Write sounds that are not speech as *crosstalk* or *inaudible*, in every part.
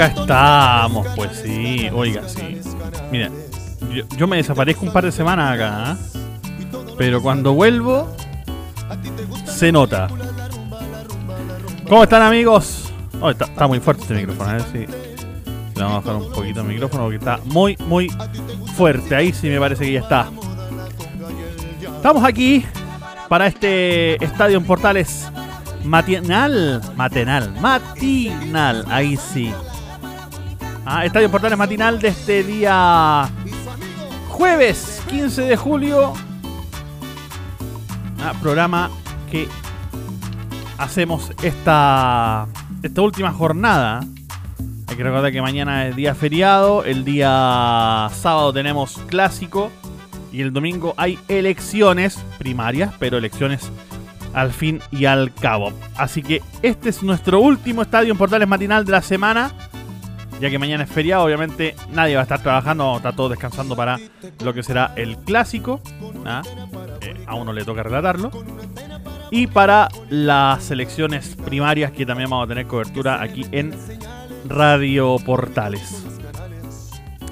Acá estamos, pues sí, oiga, sí. Mira, yo, me desaparezco un par de semanas acá, ¿eh? pero cuando vuelvo, se nota. ¿Cómo están amigos? Oh, está, muy fuerte este micrófono, ¿eh? Sí vamos a bajar un poquito el micrófono porque está muy, muy fuerte. Ahí sí me parece que ya está. Estamos aquí para este Estadio en Portales matinal. Matinal. Matinal. Ahí sí. Ah, Estadio Portales matinal de este día jueves 15 de julio. Ah, programa que hacemos esta, esta última jornada hay que recordar que mañana es día feriado, el día sábado tenemos clásico y el domingo hay elecciones primarias, pero elecciones al fin y al cabo. Así que este es nuestro último estadio en Portales Matinal de la semana. Ya que mañana es feriado, obviamente nadie va a estar trabajando, está todo descansando para lo que será el clásico. ¿ah? Eh, a uno le toca relatarlo. Y para las elecciones primarias que también vamos a tener cobertura aquí en Radio Portales.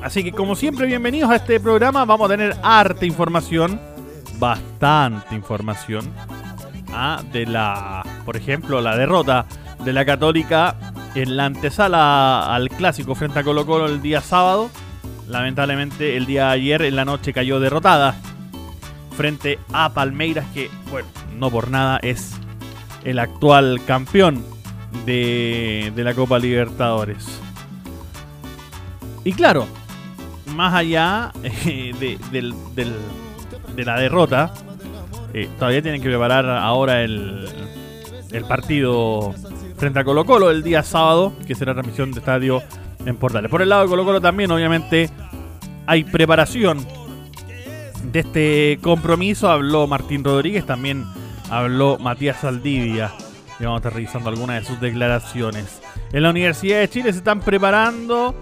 Así que como siempre, bienvenidos a este programa. Vamos a tener arte información, bastante información. ¿ah? De la, por ejemplo, la derrota de la Católica en la antesala al clásico frente a Colo Colo el día sábado. Lamentablemente el día de ayer en la noche cayó derrotada frente a Palmeiras que, bueno, no por nada es el actual campeón de, la Copa Libertadores. Y claro, más allá eh, de, la derrota, eh, todavía tienen que preparar ahora el, el partido frente a Colo Colo el día sábado, que será transmisión de estadio en Portales. Por el lado de Colo Colo también, obviamente, hay preparación de este compromiso. Habló Martín Rodríguez, también habló Matías Saldivia y vamos a estar revisando algunas de sus declaraciones. En la Universidad de Chile se están preparando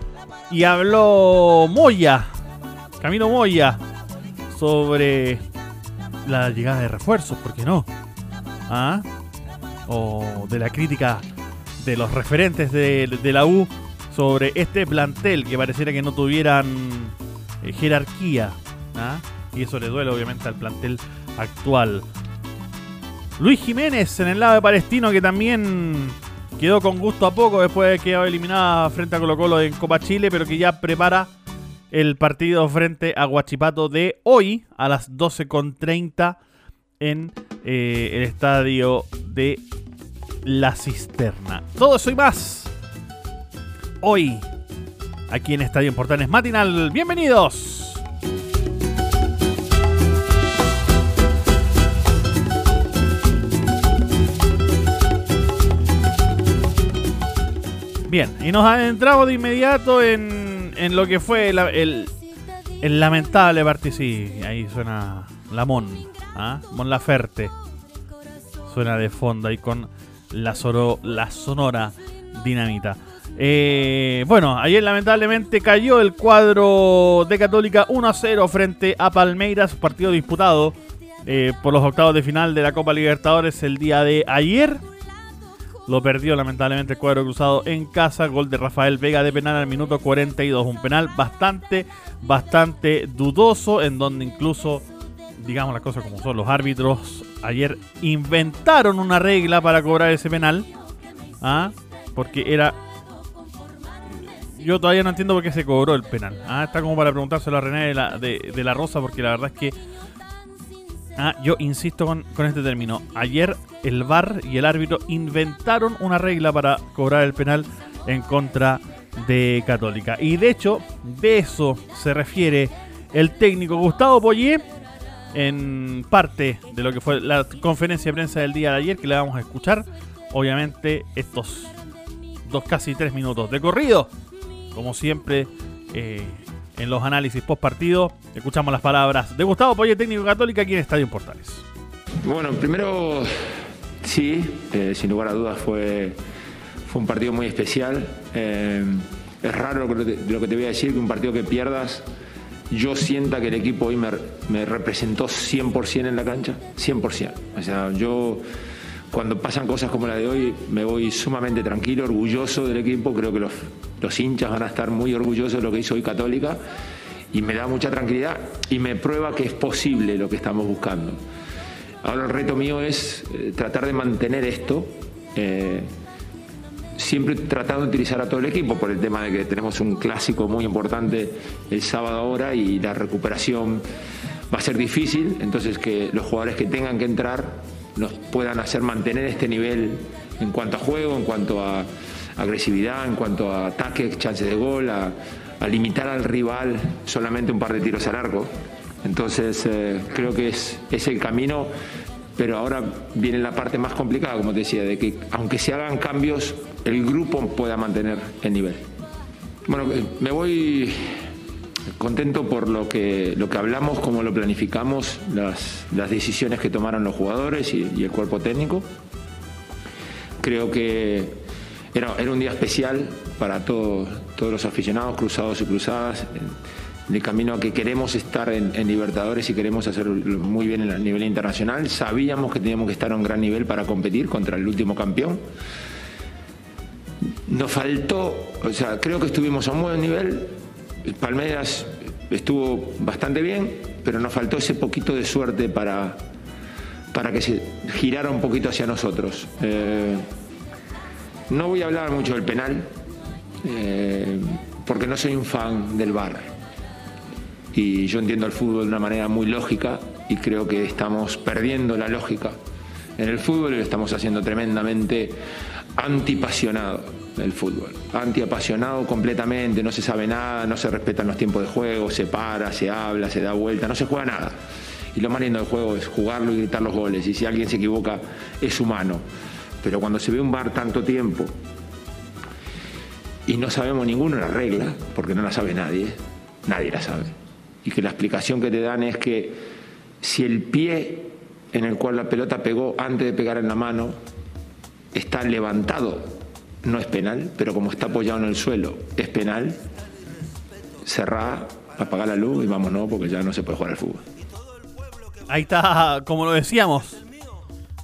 y habló Moya, Camilo Moya, sobre la llegada de refuerzos, ¿por qué no? ¿Ah? O de la crítica de los referentes de, la U sobre este plantel que pareciera que no tuvieran eh, jerarquía. ¿ah? Y eso le duele obviamente al plantel actual. Luis Jiménez en el lado de Palestino que también quedó con gusto a poco después de que quedado eliminada frente a Colo Colo en Copa Chile, pero que ya prepara el partido frente a Guachipato de hoy a las 12.30 en eh, el estadio de La Cisterna. Todo eso y más hoy aquí en Estadio Portales Matinal. Bienvenidos. Bien, y nos adentramos de inmediato en, en lo que fue el, el, lamentable partido. Ahí suena la Mon, ¿ah? Mon Laferte. Suena de fondo ahí con la, sonora dinamita. Eh, bueno, ayer lamentablemente cayó el cuadro de Católica 1 a 0 frente a Palmeiras, partido disputado eh, por los octavos de final de la Copa Libertadores el día de ayer. Lo perdió lamentablemente el cuadro cruzado en casa. Gol de Rafael Vega de penal al minuto 42. Un penal bastante, bastante dudoso. En donde incluso, digamos las cosas como son, los árbitros ayer inventaron una regla para cobrar ese penal. ¿ah? Porque era. Yo todavía no entiendo por qué se cobró el penal. ¿ah? Está como para preguntárselo a René de la, de la Rosa. Porque la verdad es que Ah, yo insisto con, este término. Ayer el VAR y el árbitro inventaron una regla para cobrar el penal en contra de Católica. Y de hecho, de eso se refiere el técnico Gustavo Poyé en parte de lo que fue la conferencia de prensa del día de ayer que le vamos a escuchar. Obviamente estos dos casi tres minutos de corrido. Como siempre eh, en los análisis post partido, escuchamos las palabras de Gustavo Poyé, técnico católica aquí en Estadio Portales. Bueno, primero sí, eh, sin lugar a dudas fue, fue un partido muy especial. Eh, es raro lo lo que te voy a decir, que un partido que pierdas yo sienta que el equipo hoy me, me representó 100% en la cancha, 100%. O sea, yo cuando pasan cosas como la de hoy me voy sumamente tranquilo, orgulloso del equipo, creo que los, los hinchas van a estar muy orgullosos de lo que hizo hoy Católica y me da mucha tranquilidad y me prueba que es posible lo que estamos buscando. Ahora el reto mío es eh, tratar de mantener esto. Eh, siempre tratando de utilizar a todo el equipo por el tema de que tenemos un clásico muy importante el sábado ahora y la recuperación va a ser difícil, entonces que los jugadores que tengan que entrar nos puedan hacer mantener este nivel en cuanto a juego, en cuanto a agresividad, en cuanto a ataque, chances de gol, a, a limitar al rival solamente un par de tiros al arco. Entonces eh, creo que es, es el camino pero ahora viene la parte más complicada, como te decía, de que aunque se hagan cambios, el grupo pueda mantener el nivel. Bueno, eh, me voy contento por lo que, lo que hablamos, cómo lo planificamos, las, las decisiones que tomaron los jugadores y, el cuerpo técnico. Creo que era, era un día especial para todo, todos los aficionados, cruzados y cruzadas de camino a que queremos estar en, Libertadores y queremos hacer muy bien a nivel internacional. Sabíamos que teníamos que estar a un gran nivel para competir contra el último campeón. Nos faltó, o sea, creo que estuvimos a un buen nivel. Palmeiras estuvo bastante bien, pero nos faltó ese poquito de suerte para, para que se girara un poquito hacia nosotros. Eh, no voy a hablar mucho del penal, eh, porque no soy un fan del VAR y yo entiendo el fútbol de una manera muy lógica y creo que estamos perdiendo la lógica en el fútbol y lo estamos haciendo tremendamente antipasionado el fútbol, antiapasionado completamente, no se sabe nada, no se respetan los tiempos de juego, se para, se habla, se da vuelta, no se juega nada. Y lo más lindo del juego es jugarlo y gritar los goles. Y si alguien se equivoca, es humano. Pero cuando se ve un bar tanto tiempo y no sabemos ninguna la regla, porque no la sabe nadie, nadie la sabe y que la explicación que te dan es que si el pie en el cual la pelota pegó antes de pegar en la mano está levantado, no es penal, pero como está apoyado en el suelo, es penal, cerrar, apagar la luz y vámonos porque ya no se puede jugar al fútbol. Ahí está, como lo decíamos,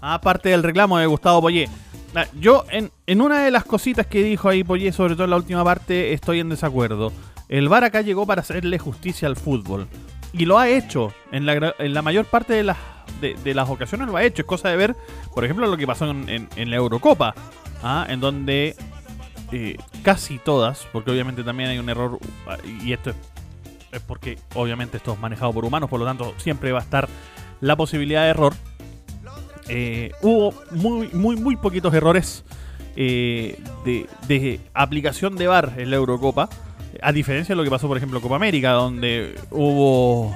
aparte del reclamo de Gustavo Poyé. Ah, yo, en, en una de las cositas que dijo ahí Poyé, sobre todo en la última parte, estoy en desacuerdo. El VAR acá llegó para hacerle justicia al fútbol. Y lo ha hecho. En la, mayor parte de las, ocasiones lo ha hecho. Es cosa de ver, por ejemplo, lo que pasó en, la Eurocopa. ¿ah? En donde eh, casi todas, porque obviamente también hay un error, y esto es, es, porque obviamente esto es manejado por humanos, por lo tanto siempre va a estar la posibilidad de error. Eh, hubo muy, muy, muy poquitos errores eh, de, de aplicación de VAR en la Eurocopa. A diferencia de lo que pasó, por ejemplo, en Copa América, donde hubo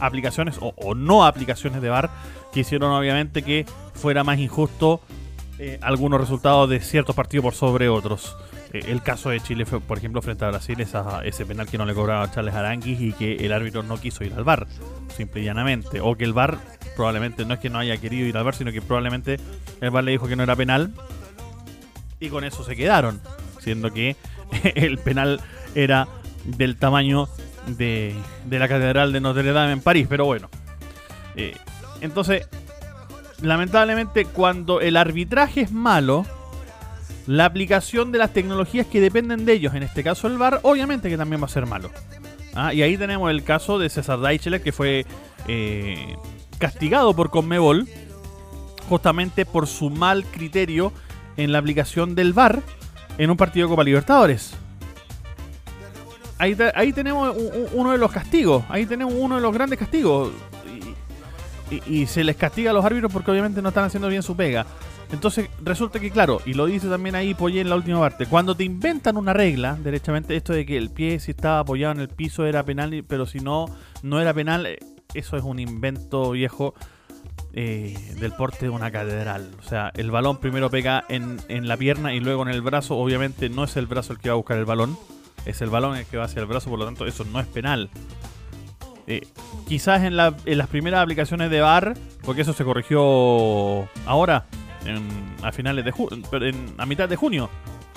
aplicaciones o, no aplicaciones de VAR que hicieron obviamente que fuera más injusto eh, algunos resultados de ciertos partidos por sobre otros. Eh, el caso de Chile fue, por ejemplo, frente a Brasil, ese penal que no le cobraba a Charles Aranguis y que el árbitro no quiso ir al VAR, simple y llanamente. O que el VAR probablemente no es que no haya querido ir al VAR, sino que probablemente el VAR le dijo que no era penal y con eso se quedaron, siendo que *laughs* el penal era del tamaño de, de, la Catedral de Notre Dame en París, pero bueno. Eh, entonces, lamentablemente, cuando el arbitraje es malo, la aplicación de las tecnologías que dependen de ellos, en este caso el VAR, obviamente que también va a ser malo. ¿Ah? Y ahí tenemos el caso de César Deichler, que fue eh, castigado por Conmebol, justamente por su mal criterio en la aplicación del VAR en un partido de Copa Libertadores ahí, ahí tenemos uno de los castigos. Ahí tenemos uno de los grandes castigos. y, se les castiga a los árbitros porque obviamente no están haciendo bien su pega. Entonces resulta que, claro, y lo dice también ahí Poyé en la última parte, cuando te inventan una regla, derechamente, esto de que el pie si estaba apoyado en el piso era penal, pero si no, no era penal, eh, eso es un invento viejo eh, del porte de una catedral. O sea, el balón primero pega en, en, la pierna y luego en el brazo. Obviamente no es el brazo el que va a buscar el balón, es el balón el que va hacia el brazo, por lo tanto eso no es penal. Eh, quizás en, la, en, las primeras aplicaciones de VAR, porque eso se corrigió ahora, a finales de en, a mitad de junio.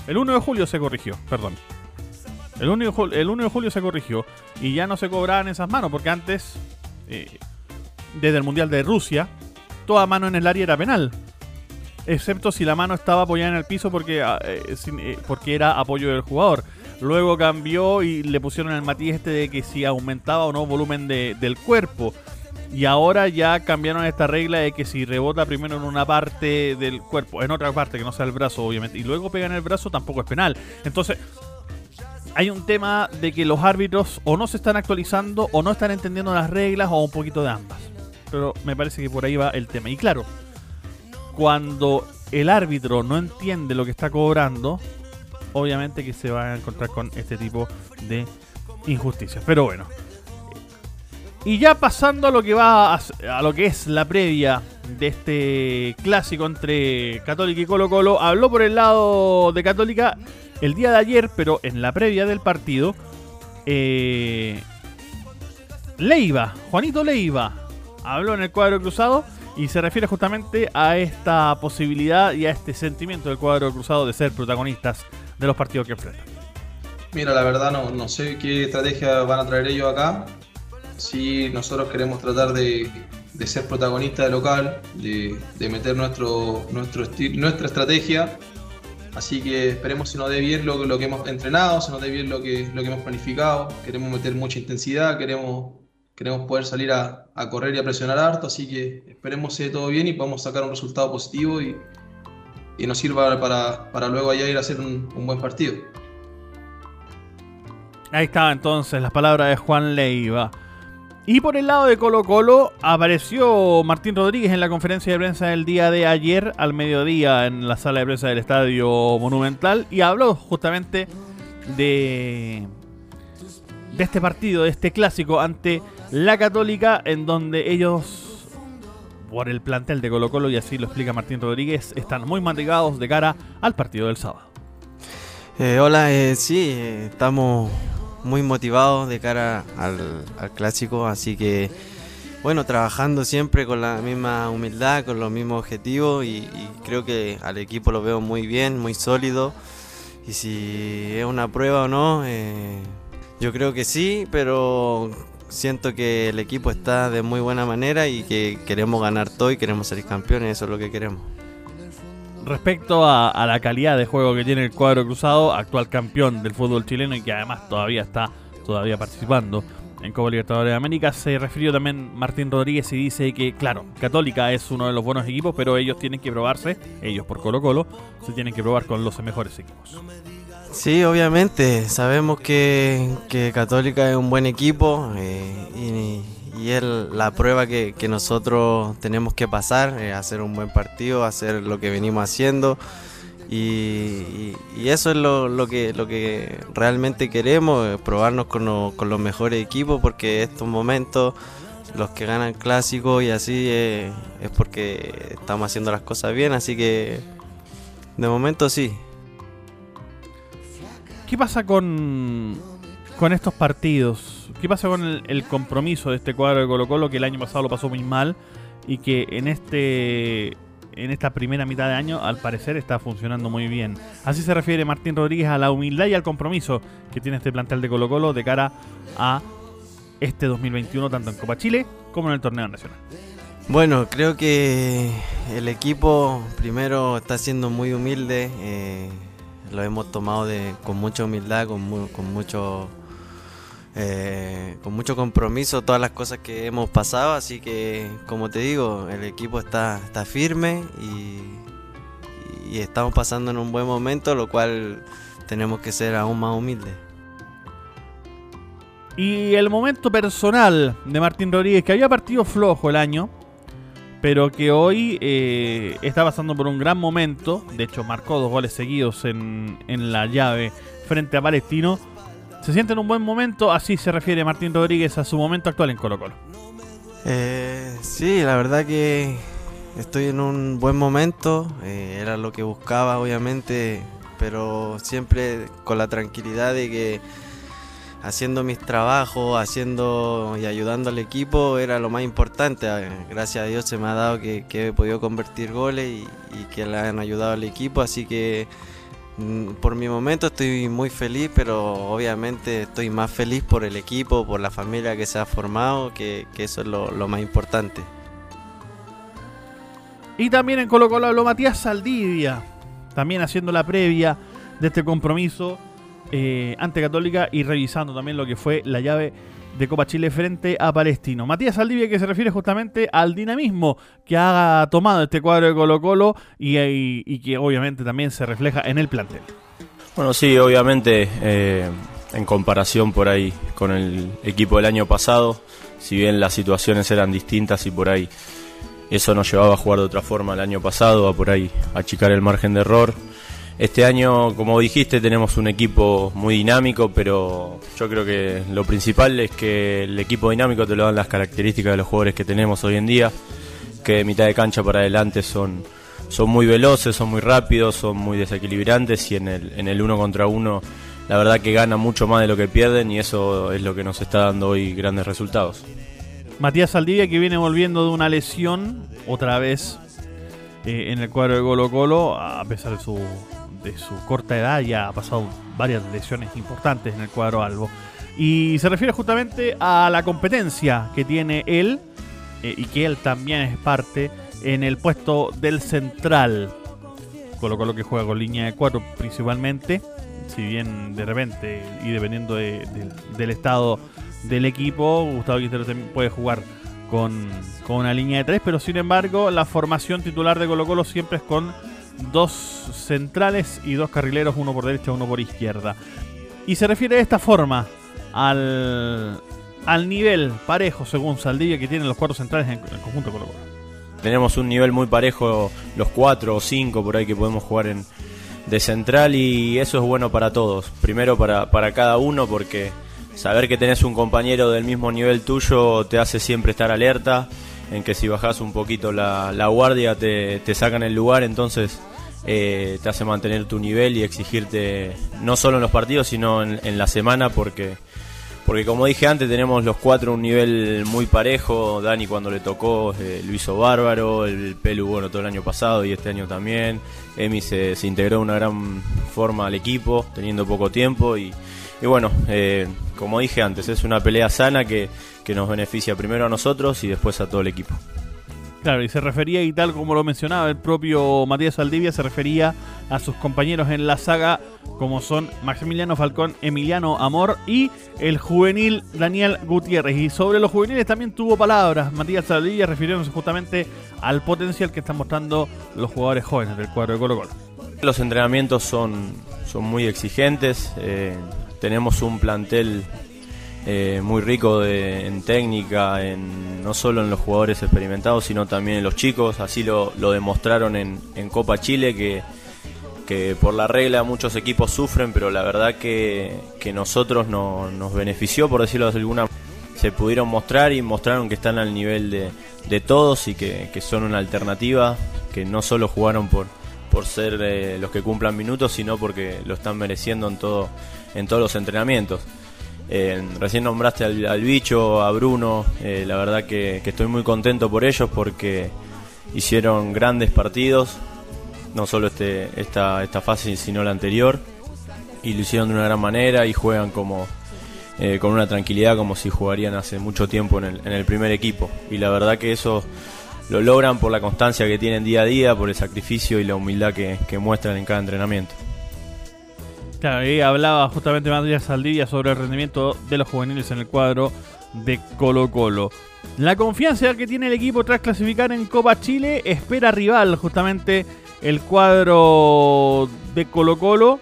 El 1 de julio se corrigió, perdón. El 1, de julio, el 1 de julio se corrigió y ya no se cobraban esas manos, porque antes, eh, desde el Mundial de Rusia, toda mano en el área era penal. Excepto si la mano estaba apoyada en el piso porque, ah, eh, porque era apoyo del jugador. Luego cambió y le pusieron el matiz este de que si aumentaba o no volumen del cuerpo. Y ahora ya cambiaron esta regla de que si rebota primero en una parte del cuerpo, en otra parte que no sea el brazo, obviamente, y luego pega en el brazo, tampoco es penal. Entonces, hay un tema de que los árbitros o no se están actualizando o no están entendiendo las reglas o un poquito de ambas. Pero me parece que por ahí va el tema. Y claro, cuando el árbitro no entiende lo que está cobrando, obviamente que se va a encontrar con este tipo de injusticias. Pero bueno. Y ya pasando a lo que va a, lo que es la previa de este clásico entre Católica y Colo Colo, habló por el lado de Católica el día de ayer, pero en la previa del partido, eh, Leiva, Juanito Leiva, habló en el cuadro cruzado y se refiere justamente a esta posibilidad y a este sentimiento del cuadro cruzado de ser protagonistas de los partidos que enfrentan? Mira, la verdad no, no sé qué estrategia van a traer ellos acá. Si nosotros queremos tratar de, de ser protagonistas de local, de, de meter nuestro, nuestro nuestra estrategia. Así que esperemos si nos dé bien lo, lo que hemos entrenado, si nos dé bien lo que, lo que hemos planificado. Queremos meter mucha intensidad, queremos, queremos poder salir a, a correr y a presionar harto. Así que esperemos que todo bien y podamos sacar un resultado positivo y, y nos sirva para, para luego allá ir a hacer un, buen partido. Ahí estaba entonces las palabras de Juan Leiva. Y por el lado de Colo Colo apareció Martín Rodríguez en la conferencia de prensa del día de ayer al mediodía en la sala de prensa del Estadio Monumental y habló justamente de, de este partido, de este clásico ante la Católica en donde ellos por el plantel de Colo Colo y así lo explica Martín Rodríguez, están muy mantegados de cara al partido del sábado. Eh, hola, eh, sí, eh, estamos muy motivados de cara al, clásico, así que bueno, trabajando siempre con la misma humildad, con los mismos objetivos y, y, creo que al equipo lo veo muy bien, muy sólido y si es una prueba o no, yo creo que sí, pero siento que el equipo está de muy buena manera y que queremos ganar todo y queremos ser campeones, eso es lo que queremos. Respecto a, la calidad de juego que tiene el cuadro cruzado, actual campeón del fútbol chileno y que además todavía está todavía participando en Copa Libertadores de América, se refirió también Martín Rodríguez y dice que, claro, Católica es uno de los buenos equipos, pero ellos tienen que probarse, ellos por Colo Colo, se tienen que probar con los mejores equipos. Sí, obviamente, sabemos que, Católica es un buen equipo eh, y, es la prueba que, nosotros tenemos que pasar, eh, hacer un buen partido, hacer lo que venimos haciendo. Y, eso es lo, que, lo que realmente queremos, eh, probarnos con, los mejores equipos porque estos momentos los que ganan clásicos y así es porque estamos haciendo las cosas bien, así que de momento sí. ¿Qué pasa con, con estos partidos? ¿Qué pasa con el, compromiso de este cuadro de Colo Colo que el año pasado lo pasó muy mal y que en este en esta primera mitad de año al parecer está funcionando muy bien? Así se refiere Martín Rodríguez a la humildad y al compromiso que tiene este plantel de Colo Colo de cara a este 2021 tanto en Copa Chile como en el torneo nacional. Bueno, creo que el equipo primero está siendo muy humilde. Eh, lo hemos tomado de, con mucha humildad, con, con mucho eh, con mucho compromiso todas las cosas que hemos pasado, así que como te digo, el equipo está, está firme y, y estamos pasando en un buen momento, lo cual tenemos que ser aún más humildes. Y el momento personal de Martín Rodríguez, que había partido flojo el año, pero que hoy eh, está pasando por un gran momento. De hecho, marcó dos goles seguidos en, en la llave frente a Palestino. Se siente en un buen momento, así se refiere Martín Rodríguez a su momento actual en Colo Colo. Eh, sí, la verdad que estoy en un buen momento, eh, era lo que buscaba obviamente, pero siempre con la tranquilidad de que haciendo mis trabajos, haciendo y ayudando al equipo era lo más importante. Eh, gracias a Dios se me ha dado que, he podido convertir goles y, que le han ayudado al equipo, así que Mm, por mi momento estoy muy feliz, pero obviamente estoy más feliz por el equipo, por la familia que se ha formado, que, eso es lo, más importante. Y también en Colo Colo Matías Saldivia, también haciendo la previa de este compromiso eh, ante Católica y revisando también lo que fue la llave de Copa Chile frente a Palestino. Matías Saldivia que se refiere justamente al dinamismo que ha tomado este cuadro de Colo Colo y, que obviamente también se refleja en el plantel. Bueno, sí, obviamente eh, en comparación por ahí con el equipo del año pasado, si bien las situaciones eran distintas y por ahí eso nos llevaba a jugar de otra forma el año pasado, a por ahí achicar el margen de error. Este año, como dijiste, tenemos un equipo muy dinámico, pero yo creo que lo principal es que el equipo dinámico te lo dan las características de los jugadores que tenemos hoy en día, que de mitad de cancha para adelante son, son muy veloces, son muy rápidos, son muy desequilibrantes y en el, en el uno contra uno la verdad que ganan mucho más de lo que pierden y eso es lo que nos está dando hoy grandes resultados. Matías Saldivia que viene volviendo de una lesión otra vez eh, en el cuadro de Colo Colo, a pesar de su de su corta edad ya ha pasado varias lesiones importantes en el cuadro albo. Y se refiere justamente a la competencia que tiene él eh, y que él también es parte en el puesto del central. Colo Colo que juega con línea de cuatro principalmente. Si bien de repente y dependiendo del estado del equipo, Gustavo Quintero también puede jugar con, con una línea de tres, pero sin embargo la formación titular de Colo Colo siempre es con dos centrales y dos carrileros, uno por derecha, uno por izquierda. Y se refiere de esta forma al, al nivel parejo, según Saldivia, que tienen los cuatro centrales en el conjunto Colo. Tenemos un nivel muy parejo, los cuatro o cinco por ahí que podemos jugar en, de central y eso es bueno para todos. Primero para, para cada uno porque saber que tenés un compañero del mismo nivel tuyo te hace siempre estar alerta, en que si bajas un poquito la, la guardia te, te sacan el lugar, entonces eh, te hace mantener tu nivel y exigirte no solo en los partidos, sino en, la semana, porque, porque como dije antes, tenemos los cuatro un nivel muy parejo. Dani cuando le tocó eh, lo hizo bárbaro, el Pelu bueno todo el año pasado y este año también. Emi se, integró de una gran forma al equipo, teniendo poco tiempo y, bueno, eh, como dije antes, es una pelea sana que, que nos beneficia primero a nosotros y después a todo el equipo. Claro, y se refería, y tal como lo mencionaba el propio Matías Saldivia, se refería a sus compañeros en la saga, como son Maximiliano Falcón, Emiliano Amor y el juvenil Daniel Gutiérrez. Y sobre los juveniles también tuvo palabras Matías Saldivia refiriéndose justamente al potencial que están mostrando los jugadores jóvenes del cuadro de Colo Colo. Los entrenamientos son, son muy exigentes, eh, tenemos un plantel eh, muy rico en técnica, en, no solo en los jugadores experimentados, sino también en los chicos. Así lo, demostraron en, Copa Chile, que, que, por la regla muchos equipos sufren, pero la verdad que, que nosotros no, nos benefició, por decirlo de alguna se pudieron mostrar y mostraron que están al nivel de, de todos y que, que, son una alternativa, que no solo jugaron por, por ser eh, los que cumplan minutos, sino porque lo están mereciendo en, todo, en todos los entrenamientos. Eh, recién nombraste al, bicho, a Bruno, eh, la verdad que, estoy muy contento por ellos porque hicieron grandes partidos, no solo este, esta, esta fase sino la anterior, y lo hicieron de una gran manera y juegan como eh, con una tranquilidad como si jugarían hace mucho tiempo en el, en el primer equipo. Y la verdad que eso lo logran por la constancia que tienen día a día, por el sacrificio y la humildad que muestran en cada entrenamiento. Y hablaba justamente Matías Saldivia sobre el rendimiento de los juveniles en el cuadro de Colo Colo. La confianza que tiene el equipo tras clasificar en Copa Chile espera rival justamente el cuadro de Colo Colo.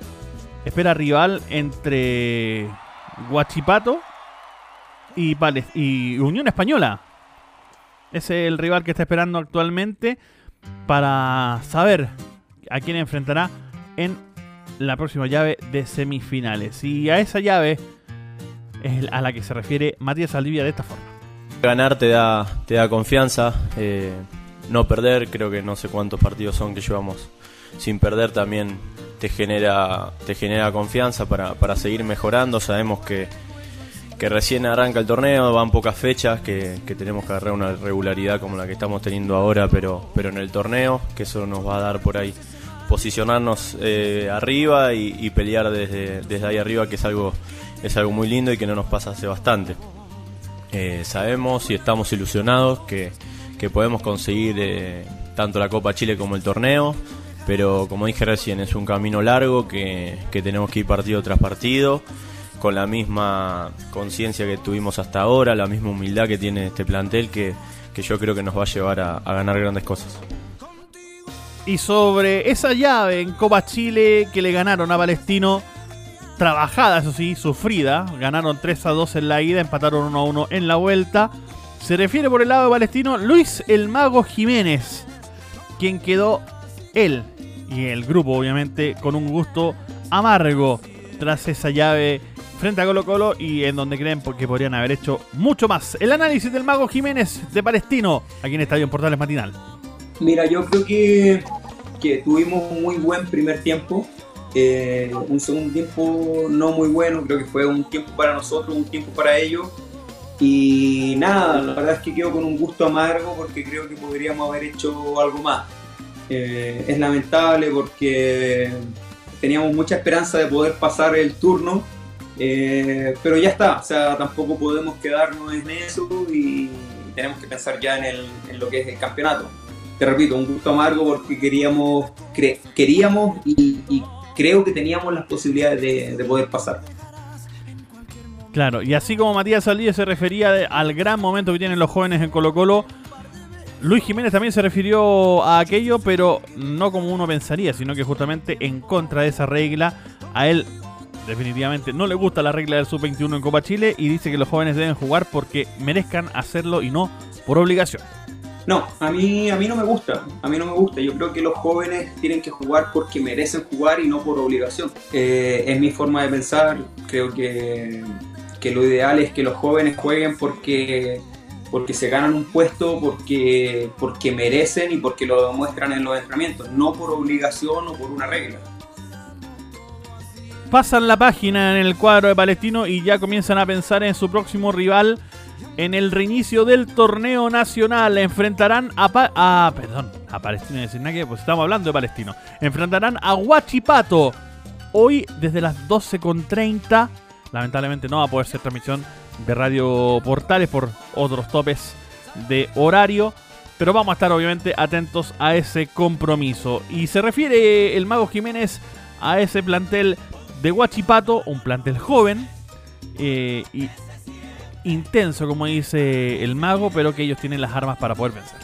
Espera rival entre Guachipato y, y Unión Española. es el rival que está esperando actualmente para saber a quién enfrentará en la próxima llave de semifinales. Y a esa llave es a la que se refiere Matías Aldivia de esta forma. Ganar te da, te da confianza, eh, no perder, creo que no sé cuántos partidos son que llevamos sin perder también te genera, te genera confianza para, para seguir mejorando. Sabemos que, que recién arranca el torneo, van pocas fechas, que, que, tenemos que agarrar una regularidad como la que estamos teniendo ahora, pero, pero en el torneo, que eso nos va a dar por ahí posicionarnos eh, arriba y, pelear desde, desde ahí arriba, que es algo, es algo muy lindo y que no nos pasa hace bastante. Eh, sabemos y estamos ilusionados que, que podemos conseguir eh, tanto la Copa Chile como el torneo, pero como dije recién, es un camino largo que, que tenemos que ir partido tras partido, con la misma conciencia que tuvimos hasta ahora, la misma humildad que tiene este plantel que, que yo creo que nos va a llevar a, a ganar grandes cosas. Y sobre esa llave en Copa Chile que le ganaron a Palestino, trabajada, eso sí, sufrida. Ganaron 3 a 2 en la ida, empataron 1 a 1 en la vuelta. Se refiere por el lado de Palestino Luis el Mago Jiménez, quien quedó él y el grupo, obviamente, con un gusto amargo tras esa llave frente a Colo Colo y en donde creen que podrían haber hecho mucho más. El análisis del Mago Jiménez de Palestino, aquí en Estadio en Portales Matinal. Mira, yo creo que, que tuvimos un muy buen primer tiempo. Eh, un segundo tiempo no muy bueno, creo que fue un tiempo para nosotros, un tiempo para ellos. Y nada, la verdad es que quedo con un gusto amargo porque creo que podríamos haber hecho algo más. Eh, es lamentable porque teníamos mucha esperanza de poder pasar el turno, eh, pero ya está, o sea, tampoco podemos quedarnos en eso y tenemos que pensar ya en, el, en lo que es el campeonato te repito, un gusto amargo porque queríamos, queríamos y, creo que teníamos las posibilidades de, de, poder pasar. Claro, y así como Matías Saldíez se refería al gran momento que tienen los jóvenes en Colo Colo, Luis Jiménez también se refirió a aquello, pero no como uno pensaría, sino que justamente en contra de esa regla. A él definitivamente no le gusta la regla del Sub-21 en Copa Chile y dice que los jóvenes deben jugar porque merezcan hacerlo y no por obligación. No, a mí, a mí no me gusta, a mí no me gusta. Yo creo que los jóvenes tienen que jugar porque merecen jugar y no por obligación. Eh, es mi forma de pensar, creo que, que, lo ideal es que los jóvenes jueguen porque, porque se ganan un puesto, porque, porque merecen y porque lo demuestran en los entrenamientos, no por obligación o por una regla. Pasan la página en el cuadro de Palestino y ya comienzan a pensar en su próximo rival en el reinicio del torneo nacional. Enfrentarán a, pa a perdón, a Palestino, decir nada que pues estamos hablando de Palestino. Enfrentarán a Huachipato hoy desde las 12.30. Lamentablemente no va a poder ser transmisión de Radio Portales por otros topes de horario. Pero vamos a estar obviamente atentos a ese compromiso. Y se refiere el Mago Jiménez a ese plantel de Huachipato, un plantel joven. Eh, y intenso, como dice el mago, pero que ellos tienen las armas para poder vencer.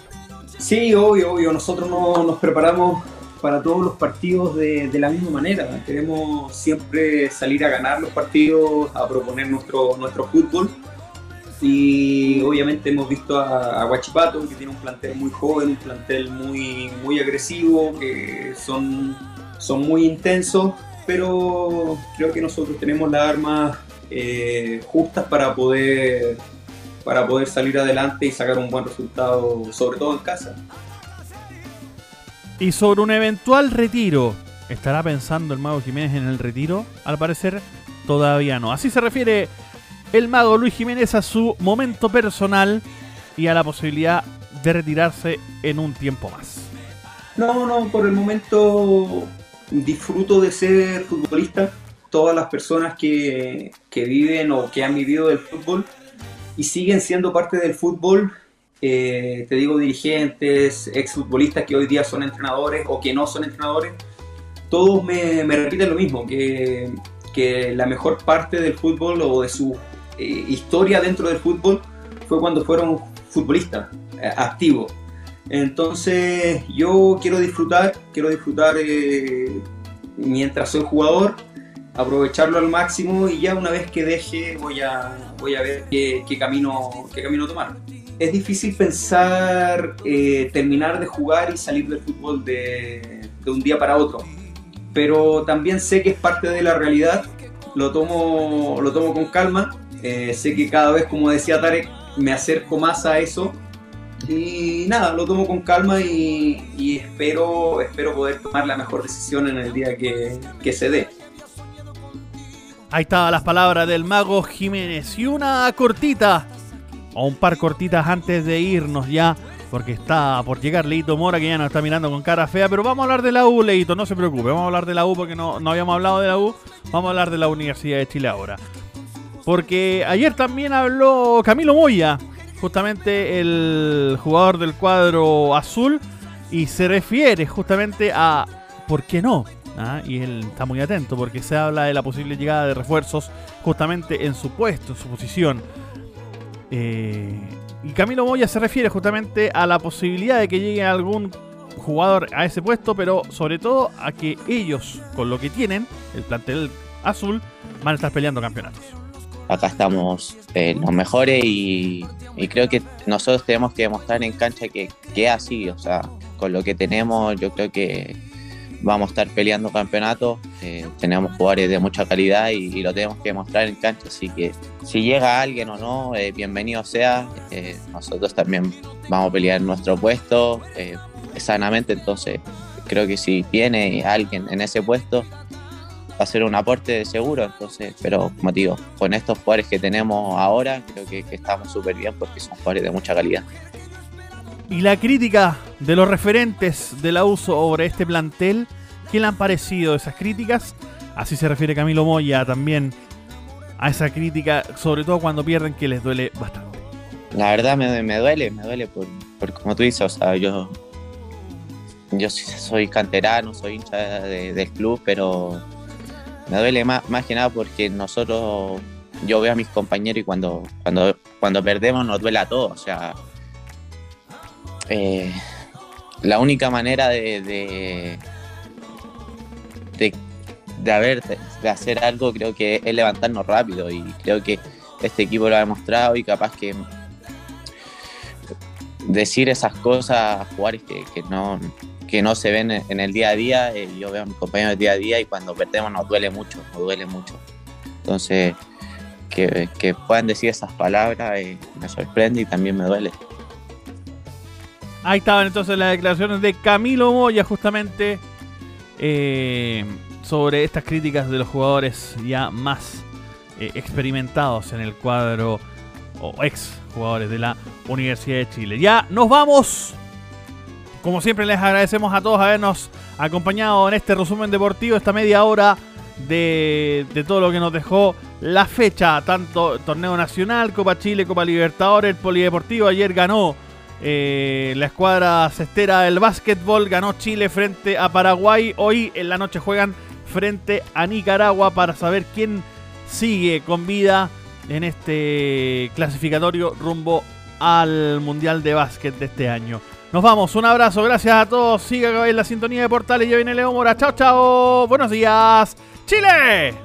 Sí, obvio, obvio. Nosotros no, nos preparamos para todos los partidos de, la misma manera. Queremos siempre salir a ganar los partidos, a proponer nuestro, nuestro fútbol. Y obviamente hemos visto a, a Guachipato, que tiene un plantel muy joven, un plantel muy, muy agresivo, que son, son muy intensos, pero creo que nosotros tenemos las armas eh, justas para poder, para poder salir adelante y sacar un buen resultado, sobre todo en casa. Y sobre un eventual retiro, ¿estará pensando el mago Jiménez en el retiro? Al parecer, todavía no. Así se refiere el mago Luis Jiménez a su momento personal y a la posibilidad de retirarse en un tiempo más. No, no, por el momento disfruto de ser futbolista todas las personas que, que, viven o que han vivido del fútbol y siguen siendo parte del fútbol, eh, te digo dirigentes, exfutbolistas que hoy día son entrenadores o que no son entrenadores, todos me, me repiten lo mismo, que, que, la mejor parte del fútbol o de su eh, historia dentro del fútbol fue cuando fueron futbolistas eh, activos. Entonces yo quiero disfrutar, quiero disfrutar eh, mientras soy jugador aprovecharlo al máximo y ya una vez que deje voy a, voy a ver qué, qué camino, qué camino tomar. es difícil pensar eh, terminar de jugar y salir del fútbol de, de un día para otro. Pero también sé que es parte de la realidad, lo tomo, lo tomo con calma. Eh, sé que cada vez, como decía Tarek, me acerco más a eso. Y nada, lo tomo con calma y, y espero, espero poder tomar la mejor decisión en el día que, que se dé. Ahí estaban las palabras del mago Jiménez. Y una cortita, o un par cortitas antes de irnos ya, porque está por llegar Leito Mora, que ya nos está mirando con cara fea. Pero vamos a hablar de la U, Leito, no se preocupe. Vamos a hablar de la U porque no, no habíamos hablado de la U. Vamos a hablar de la Universidad de Chile ahora. Porque ayer también habló Camilo Moya, justamente el jugador del cuadro azul, y se refiere justamente a ¿por qué no? ¿Ah? Y él está muy atento porque se habla de la posible llegada de refuerzos justamente en su puesto, en su posición. Eh, y Camilo Moya se refiere justamente a la posibilidad de que llegue algún jugador a ese puesto, pero sobre todo a que ellos, con lo que tienen, el plantel azul, van a estar peleando campeonatos. Acá estamos eh, los mejores y, creo que nosotros tenemos que demostrar en cancha que, que así, o sea, con lo que tenemos yo creo que vamos a estar peleando campeonatos, eh, tenemos jugadores de mucha calidad y, lo tenemos que demostrar en cancha, así que si llega alguien o no, eh, bienvenido sea, eh, nosotros también vamos a pelear nuestro puesto sanamente, entonces creo que si viene alguien en ese puesto va a ser un aporte seguro, entonces, pero como digo, con estos jugadores que tenemos ahora, creo que, que estamos súper bien porque son jugadores de mucha calidad. Y la crítica de los referentes de la U sobre este plantel, ¿qué le han parecido esas críticas? Así se refiere Camilo Moya también a esa crítica, sobre todo cuando pierden, que les duele bastante. La verdad me, me duele, me duele por, por, como tú dices, o sea, yo, yo soy canterano, soy hincha de, del club, pero me duele más, más que nada porque nosotros, yo veo a mis compañeros y cuando, cuando, cuando perdemos nos duele a todos, o sea, eh, la única manera de, de, de, haber, hacer algo creo que es levantarnos rápido y creo que este equipo lo ha demostrado y capaz que decir esas cosas a jugadores que, que, no, que no se ven en el día a día, eh, yo veo a mis compañeros del día a día y cuando perdemos nos duele mucho, nos duele mucho. Entonces, que, que puedan decir esas palabras eh, me sorprende y también me duele. Ahí estaban entonces las declaraciones de Camilo Moya justamente eh, sobre estas críticas de los jugadores ya más eh, experimentados en el cuadro o ex jugadores de la Universidad de Chile. Ya nos vamos. Como siempre les agradecemos a todos habernos acompañado en este resumen deportivo, esta media hora de, de todo lo que nos dejó la fecha, tanto torneo nacional, Copa Chile, Copa Libertadores, el Polideportivo ayer ganó eh, la escuadra cestera del básquetbol ganó Chile frente a Paraguay. Hoy en la noche juegan frente a Nicaragua para saber quién sigue con vida en este clasificatorio rumbo al Mundial de Básquet de este año. Nos vamos, un abrazo, gracias a todos. Siga en la sintonía de Portales. Ya viene Leo Mora. Chao, chao. Buenos días, Chile.